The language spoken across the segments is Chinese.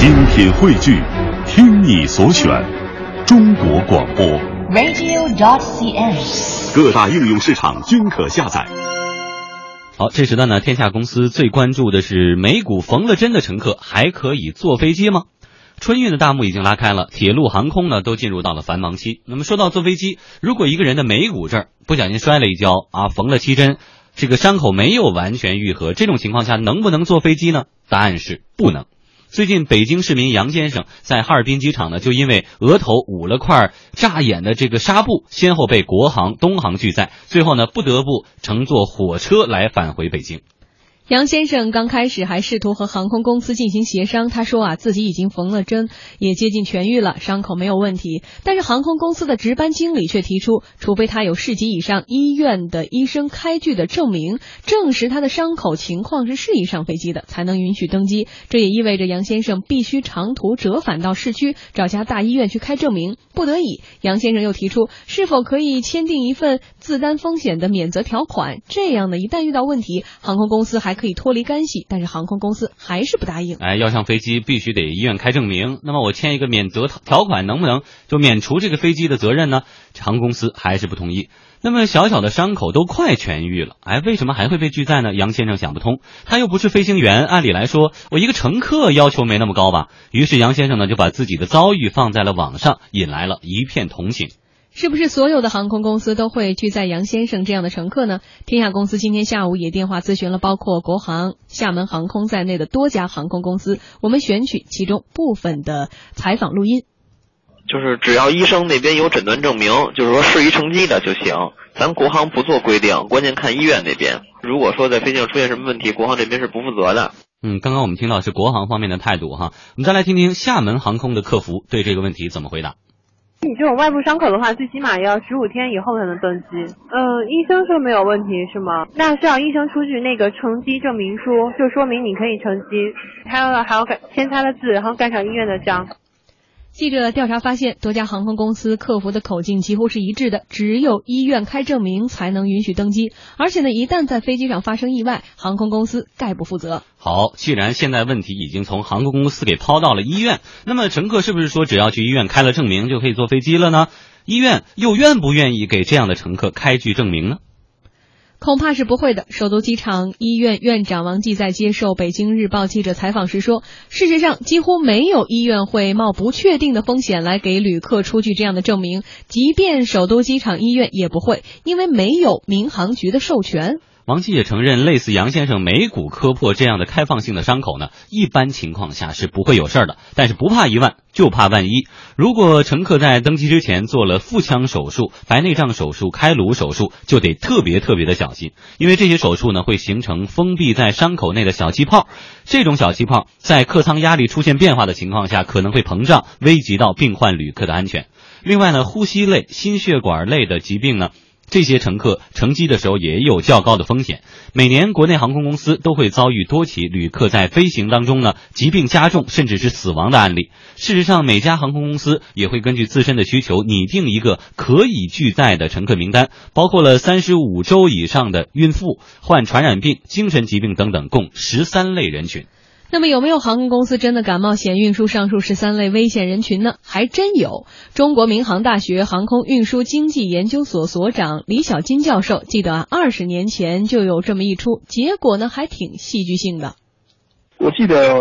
精品汇聚，听你所选，中国广播。radio.dot.cn，。各大应用市场均可下载。好，这时段呢，天下公司最关注的是美股缝了针的乘客还可以坐飞机吗？春运的大幕已经拉开了，铁路、航空呢都进入到了繁忙期。那么说到坐飞机，如果一个人的眉骨这儿不小心摔了一跤啊，缝了七针，这个伤口没有完全愈合，这种情况下能不能坐飞机呢？答案是不能。最近，北京市民杨先生在哈尔滨机场呢，就因为额头捂了块扎眼的这个纱布，先后被国航、东航拒载，最后呢不得不乘坐火车来返回北京。杨先生刚开始还试图和航空公司进行协商，他说啊自己已经缝了针，也接近痊愈了，伤口没有问题。但是航空公司的值班经理却提出，除非他有市级以上医院的医生开具的证明，证实他的伤口情况是适宜上飞机的，才能允许登机。这也意味着杨先生必须长途折返到市区找家大医院去开证明。不得已，杨先生又提出，是否可以签订一份自担风险的免责条款，这样呢，一旦遇到问题，航空公司还可以脱离干系。但是航空公司还是不答应。哎，要上飞机必须得医院开证明。那么我签一个免责条款，能不能就免除这个飞机的责任呢？航空公司还是不同意。那么小小的伤口都快痊愈了，哎，为什么还会被拒载呢？杨先生想不通，他又不是飞行员，按理来说，我一个乘客要求没那么高吧？于是杨先生呢就把自己的遭遇放在了网上，引来了一片同情。是不是所有的航空公司都会拒载杨先生这样的乘客呢？天下公司今天下午也电话咨询了包括国航、厦门航空在内的多家航空公司，我们选取其中部分的采访录音。就是只要医生那边有诊断证明，就是说适宜乘机的就行。咱国航不做规定，关键看医院那边。如果说在飞机上出现什么问题，国航这边是不负责的。嗯，刚刚我们听到是国航方面的态度哈，我们再来听听厦门航空的客服对这个问题怎么回答。你这种外部伤口的话，最起码要十五天以后才能登机。嗯，医生说没有问题是吗？那需要医生出具那个乘机证明书，就说明你可以乘机，还要还要盖签他的字，然后盖上医院的章。记者调查发现，多家航空公司客服的口径几乎是一致的，只有医院开证明才能允许登机。而且呢，一旦在飞机上发生意外，航空公司概不负责。好，既然现在问题已经从航空公司给抛到了医院，那么乘客是不是说只要去医院开了证明就可以坐飞机了呢？医院又愿不愿意给这样的乘客开具证明呢？恐怕是不会的。首都机场医院院长王继在接受《北京日报》记者采访时说：“事实上，几乎没有医院会冒不确定的风险来给旅客出具这样的证明，即便首都机场医院也不会，因为没有民航局的授权。”王继也承认，类似杨先生眉骨磕破这样的开放性的伤口呢，一般情况下是不会有事儿的。但是不怕一万，就怕万一。如果乘客在登机之前做了腹腔手术、白内障手术、开颅手术，就得特别特别的小心，因为这些手术呢会形成封闭在伤口内的小气泡。这种小气泡在客舱压力出现变化的情况下，可能会膨胀，危及到病患旅客的安全。另外呢，呼吸类、心血管类的疾病呢。这些乘客乘机的时候也有较高的风险。每年国内航空公司都会遭遇多起旅客在飞行当中呢疾病加重甚至是死亡的案例。事实上，每家航空公司也会根据自身的需求拟定一个可以拒载的乘客名单，包括了三十五周以上的孕妇、患传染病、精神疾病等等，共十三类人群。那么有没有航空公司真的敢冒险运输上述十三类危险人群呢？还真有。中国民航大学航空运输经济研究所所长李小金教授记得啊，二十年前就有这么一出，结果呢还挺戏剧性的。我记得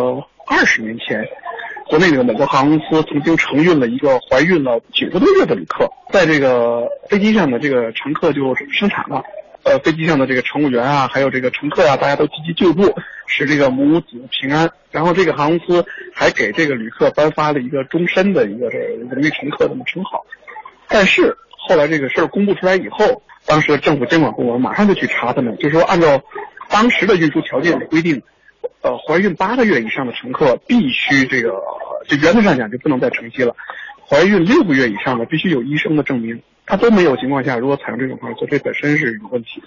二十年前，国内的某个航空公司曾经承运了一个怀孕了九个多月的旅客，在这个飞机上的这个乘客就生产了。呃，飞机上的这个乘务员啊，还有这个乘客啊，大家都积极救助，使这个母子平安。然后这个航空公司还给这个旅客颁发了一个终身的一个这个荣誉乘客这么称号。但是后来这个事儿公布出来以后，当时政府监管部门马上就去查他们，就说按照当时的运输条件的规定，呃，怀孕八个月以上的乘客必须这个，就原则上讲就不能再乘机了。怀孕六个月以上的必须有医生的证明。他都没有情况下，如果采用这种方式，这本身是有问题。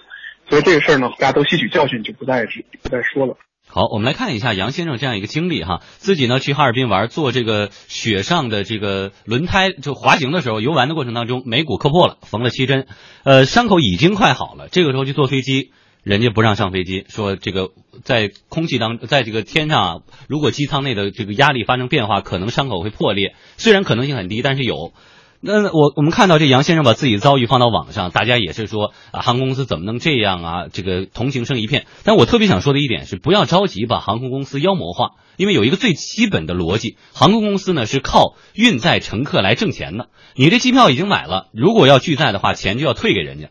所以这个事儿呢，大家都吸取教训，就不再不再说了。好，我们来看一下杨先生这样一个经历哈，自己呢去哈尔滨玩，坐这个雪上的这个轮胎就滑行的时候，游玩的过程当中眉骨磕破了，缝了七针，呃，伤口已经快好了，这个时候去坐飞机。人家不让上飞机，说这个在空气当，在这个天上，如果机舱内的这个压力发生变化，可能伤口会破裂。虽然可能性很低，但是有。那我我们看到这杨先生把自己的遭遇放到网上，大家也是说啊，航空公司怎么能这样啊？这个同情声一片。但我特别想说的一点是，不要着急把航空公司妖魔化，因为有一个最基本的逻辑，航空公司呢是靠运载乘客来挣钱的。你这机票已经买了，如果要拒载的话，钱就要退给人家，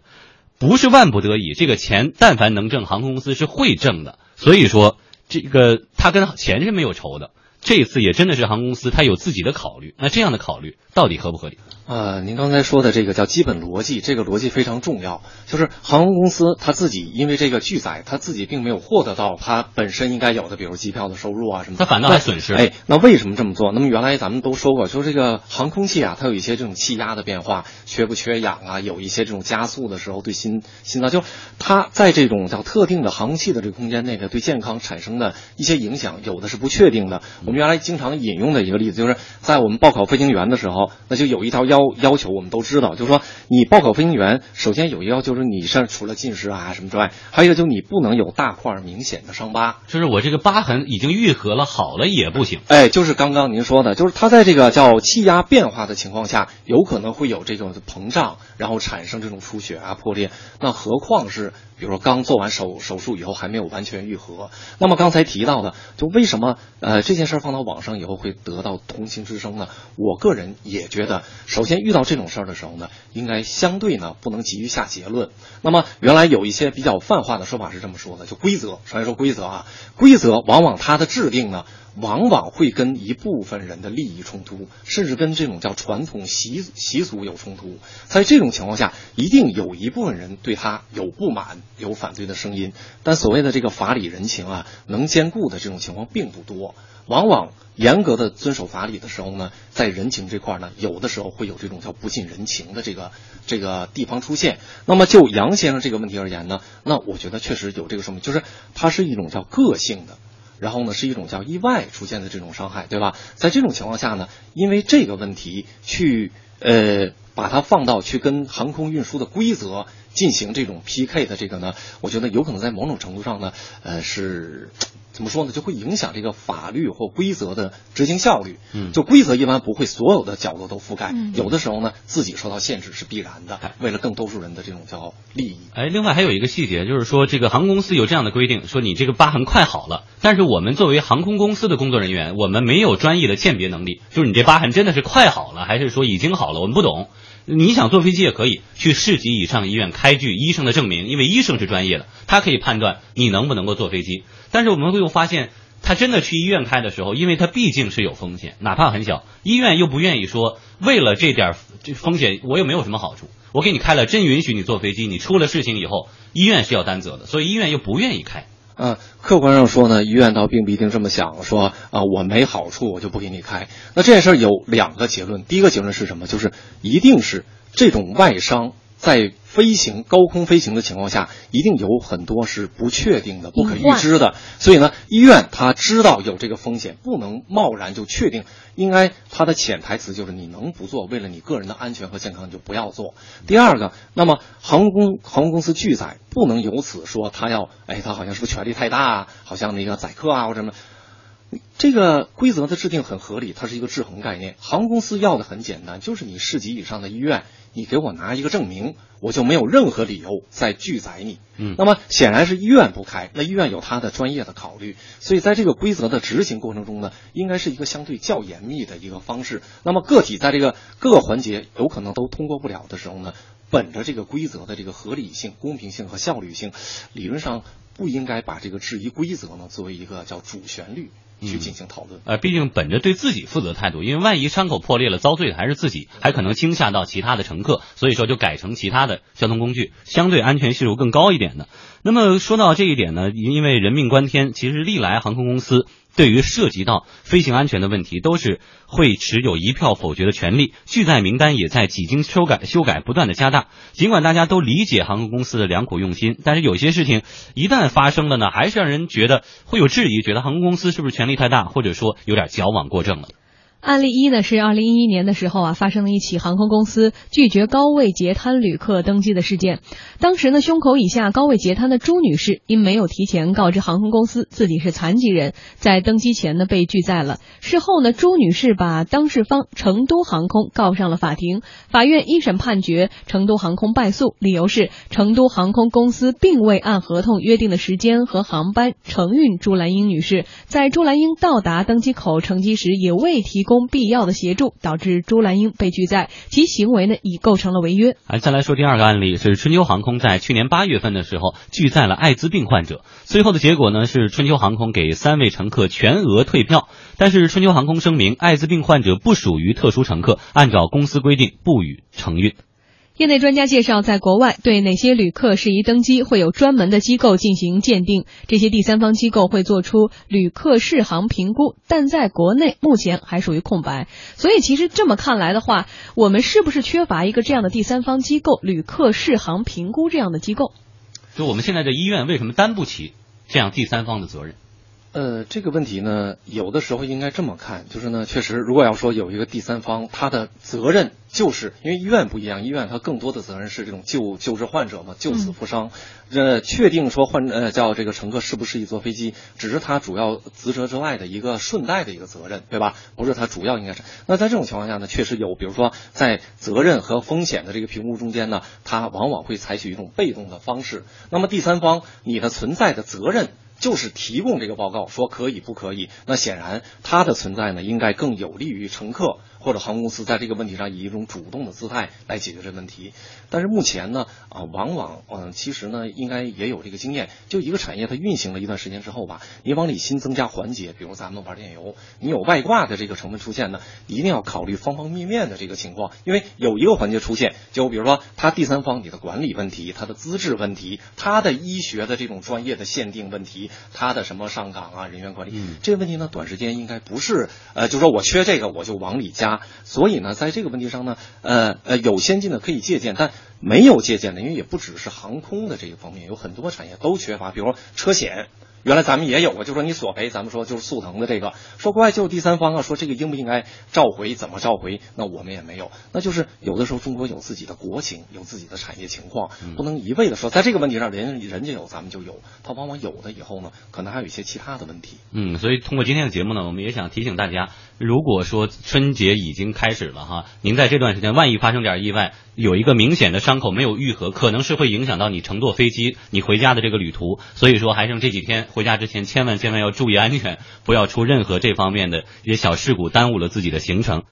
不是万不得已，这个钱但凡能挣，航空公司是会挣的。所以说，这个他跟钱是没有仇的。这一次也真的是航空公司，他有自己的考虑。那这样的考虑到底合不合理？呃，您刚才说的这个叫基本逻辑，这个逻辑非常重要。就是航空公司他自己因为这个拒载，他自己并没有获得到他本身应该有的，比如机票的收入啊什么。他反倒还损失。哎，那为什么这么做？那么原来咱们都说过，说这个航空器啊，它有一些这种气压的变化，缺不缺氧啊，有一些这种加速的时候对心心脏，就它在这种叫特定的航空器的这个空间内的对健康产生的一些影响，有的是不确定的。我们原来经常引用的一个例子，就是在我们报考飞行员的时候，那就有一条要要求，我们都知道，就是说你报考飞行员，首先有一个要求是，你上除了近视啊什么之外，还有一个就是你不能有大块明显的伤疤，就是我这个疤痕已经愈合了，好了也不行。哎，就是刚刚您说的，就是它在这个叫气压变化的情况下，有可能会有这种膨胀，然后产生这种出血啊破裂。那何况是比如说刚做完手手术以后还没有完全愈合。那么刚才提到的，就为什么呃这件事放到网上以后会得到同情之声呢？我个人也觉得，首首先遇到这种事儿的时候呢，应该相对呢不能急于下结论。那么原来有一些比较泛化的说法是这么说的，就规则，首先说规则啊，规则往往它的制定呢。往往会跟一部分人的利益冲突，甚至跟这种叫传统习习俗有冲突。在这种情况下，一定有一部分人对他有不满、有反对的声音。但所谓的这个法理人情啊，能兼顾的这种情况并不多。往往严格的遵守法理的时候呢，在人情这块呢，有的时候会有这种叫不近人情的这个这个地方出现。那么就杨先生这个问题而言呢，那我觉得确实有这个说明，就是它是一种叫个性的。然后呢，是一种叫意外出现的这种伤害，对吧？在这种情况下呢，因为这个问题去呃把它放到去跟航空运输的规则进行这种 PK 的这个呢，我觉得有可能在某种程度上呢，呃是。怎么说呢？就会影响这个法律或规则的执行效率。嗯，就规则一般不会所有的角落都覆盖，有的时候呢，自己受到限制是必然的。为了更多数人的这种叫利益。哎，另外还有一个细节，就是说这个航空公司有这样的规定，说你这个疤痕快好了，但是我们作为航空公司的工作人员，我们没有专业的鉴别能力，就是你这疤痕真的是快好了，还是说已经好了，我们不懂。你想坐飞机也可以去市级以上医院开具医生的证明，因为医生是专业的，他可以判断你能不能够坐飞机。但是我们会又发现，他真的去医院开的时候，因为他毕竟是有风险，哪怕很小，医院又不愿意说为了这点这风险，我又没有什么好处，我给你开了，真允许你坐飞机，你出了事情以后，医院是要担责的，所以医院又不愿意开。嗯，客观上说呢，医院倒并不一定这么想，说啊我没好处我就不给你开。那这件事有两个结论，第一个结论是什么？就是一定是这种外伤在飞行高空飞行的情况下，一定有很多是不确定的、不可预知的。所以呢，医院他知道有这个风险，不能贸然就确定。应该他的潜台词就是你能不做，为了你个人的安全和健康，你就不要做。第二个，那么航空航空公司拒载，不能由此说他要，哎，他好像是不是权力太大啊？好像那个宰客啊或者什么。这个规则的制定很合理，它是一个制衡概念。航空公司要的很简单，就是你市级以上的医院，你给我拿一个证明，我就没有任何理由再拒载你。嗯，那么显然是医院不开，那医院有他的专业的考虑，所以在这个规则的执行过程中呢，应该是一个相对较严密的一个方式。那么个体在这个各个环节有可能都通过不了的时候呢，本着这个规则的这个合理性、公平性和效率性，理论上不应该把这个质疑规则呢作为一个叫主旋律。去进行讨论，呃，毕竟本着对自己负责态度，因为万一伤口破裂了，遭罪的还是自己，还可能惊吓到其他的乘客，所以说就改成其他的交通工具，相对安全系数更高一点的。那么说到这一点呢，因为人命关天，其实历来航空公司。对于涉及到飞行安全的问题，都是会持有一票否决的权利。拒载名单也在几经修改、修改不断的加大。尽管大家都理解航空公司的良苦用心，但是有些事情一旦发生了呢，还是让人觉得会有质疑，觉得航空公司是不是权力太大，或者说有点矫枉过正了。案例一呢是二零一一年的时候啊，发生了一起航空公司拒绝高位截瘫旅客登机的事件。当时呢，胸口以下高位截瘫的朱女士因没有提前告知航空公司自己是残疾人，在登机前呢被拒载了。事后呢，朱女士把当事方成都航空告上了法庭。法院一审判决成都航空败诉，理由是成都航空公司并未按合同约定的时间和航班承运朱兰英女士，在朱兰英到达登机口乘机时也未提供。供必要的协助，导致朱兰英被拒载，其行为呢已构成了违约。哎，再来说第二个案例，是春秋航空在去年八月份的时候拒载了艾滋病患者，最后的结果呢是春秋航空给三位乘客全额退票，但是春秋航空声明，艾滋病患者不属于特殊乘客，按照公司规定不予承运。业内专家介绍，在国外对哪些旅客适宜登机，会有专门的机构进行鉴定。这些第三方机构会做出旅客适航评估，但在国内目前还属于空白。所以，其实这么看来的话，我们是不是缺乏一个这样的第三方机构——旅客适航评估这样的机构？就我们现在的医院为什么担不起这样第三方的责任？呃，这个问题呢，有的时候应该这么看，就是呢，确实，如果要说有一个第三方，他的责任就是因为医院不一样，医院它更多的责任是这种救救治患者嘛，救死扶伤。呃，确定说患呃叫这个乘客适不适宜坐飞机，只是他主要职责之外的一个顺带的一个责任，对吧？不是他主要应该是。那在这种情况下呢，确实有，比如说在责任和风险的这个评估中间呢，他往往会采取一种被动的方式。那么第三方，你的存在的责任。就是提供这个报告，说可以不可以？那显然它的存在呢，应该更有利于乘客。或者航空公司在这个问题上以一种主动的姿态来解决这问题，但是目前呢，啊，往往，嗯，其实呢，应该也有这个经验。就一个产业它运行了一段时间之后吧，你往里新增加环节，比如咱们玩电游，你有外挂的这个成分出现呢，一定要考虑方方面面的这个情况，因为有一个环节出现，就比如说它第三方你的管理问题、它的资质问题、它的医学的这种专业的限定问题、它的什么上岗啊、人员管理，这个问题呢，短时间应该不是，呃，就说我缺这个我就往里加。所以呢，在这个问题上呢，呃呃，有先进的可以借鉴，但没有借鉴的，因为也不只是航空的这一方面，有很多产业都缺乏，比如说车险。原来咱们也有过，就说你索赔，咱们说就是速腾的这个，说国外就是第三方啊，说这个应不应该召回，怎么召回？那我们也没有，那就是有的时候中国有自己的国情，有自己的产业情况，不能一味的说在这个问题上人人家有咱们就有，它往往有的以后呢，可能还有一些其他的问题。嗯，所以通过今天的节目呢，我们也想提醒大家，如果说春节已经开始了哈，您在这段时间万一发生点意外，有一个明显的伤口没有愈合，可能是会影响到你乘坐飞机、你回家的这个旅途，所以说还剩这几天。回家之前，千万千万要注意安全，不要出任何这方面的一些小事故，耽误了自己的行程。